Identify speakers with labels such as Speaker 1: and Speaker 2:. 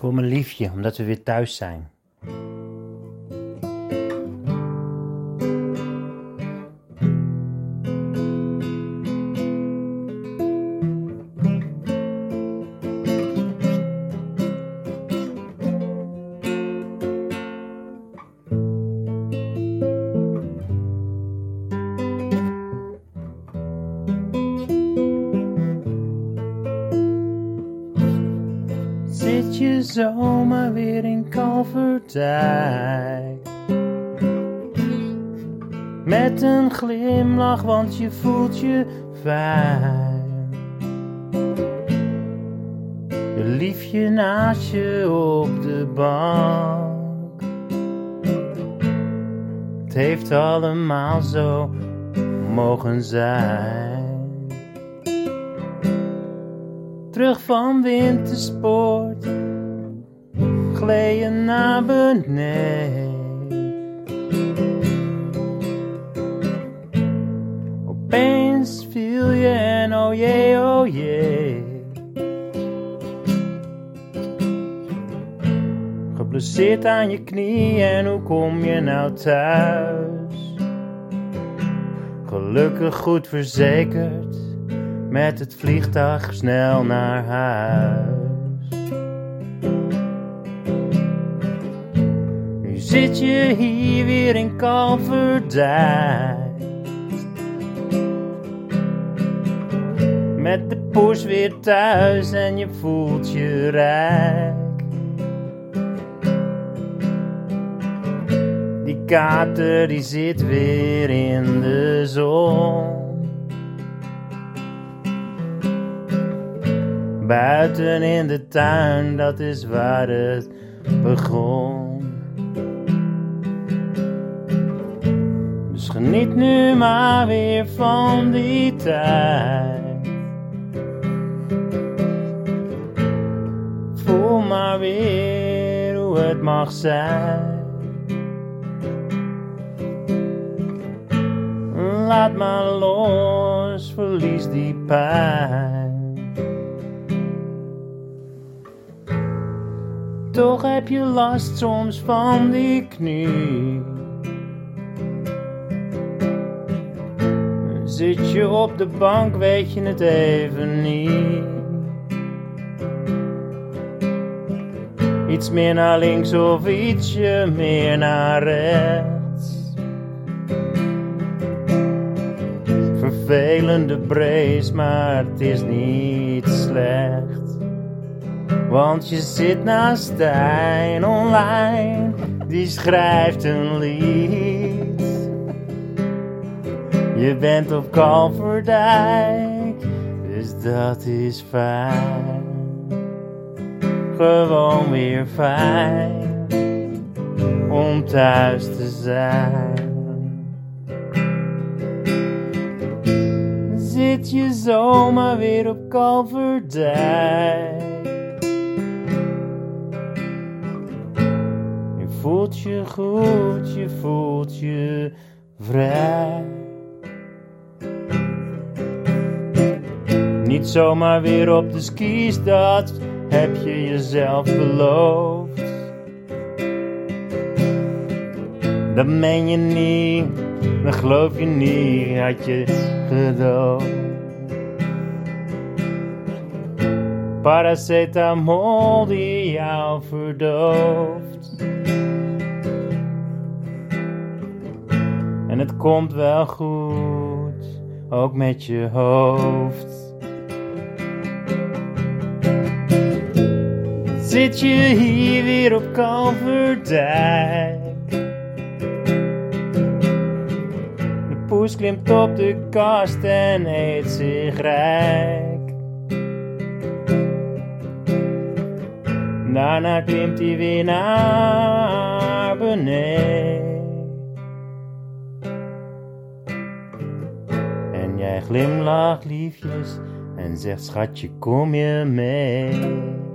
Speaker 1: Voor mijn liefje, omdat we weer thuis zijn. Je zomaar weer in Kalverdijk? Met een glimlach, want je voelt je fijn. Je liefje naast je op de bank. Het heeft allemaal zo mogen zijn. Terug van wintersport, gleed naar beneden. Opeens viel je en oh jee, oh jee. Geblesseerd aan je knie en hoe kom je nou thuis? Gelukkig goed verzekerd, met het vliegtuig snel naar huis. Nu zit je hier weer in Kalverdijk. Met de poes weer thuis en je voelt je rijk. Die kater die zit weer in de zon. Buiten in de tuin, dat is waar het begon. Dus geniet nu maar weer van die tijd. Voel maar weer hoe het mag zijn. Laat maar los, verlies die pijn. Toch heb je last soms van die knie. Zit je op de bank, weet je het even niet. Iets meer naar links of ietsje meer naar rechts. Vervelende brace, maar het is niet slecht. Want je zit naast Stijn online, die schrijft een lied. Je bent op Kalverdijk, dus dat is fijn. Gewoon weer fijn om thuis te zijn. Zit je zomaar weer op Kalverdijk? Voelt je goed, je voelt je vrij. Niet zomaar weer op de skis, dat heb je jezelf beloofd. Dat meen je niet, dat geloof je niet, had je gedoofd. Paracetamol die jou verdooft. Het komt wel goed, ook met je hoofd. Zit je hier weer op Kalverdijk? De poes klimt op de kast en eet zich rijk. Daarna klimt hij weer naar beneden. Jij glimlacht liefjes en zegt schatje kom je mee.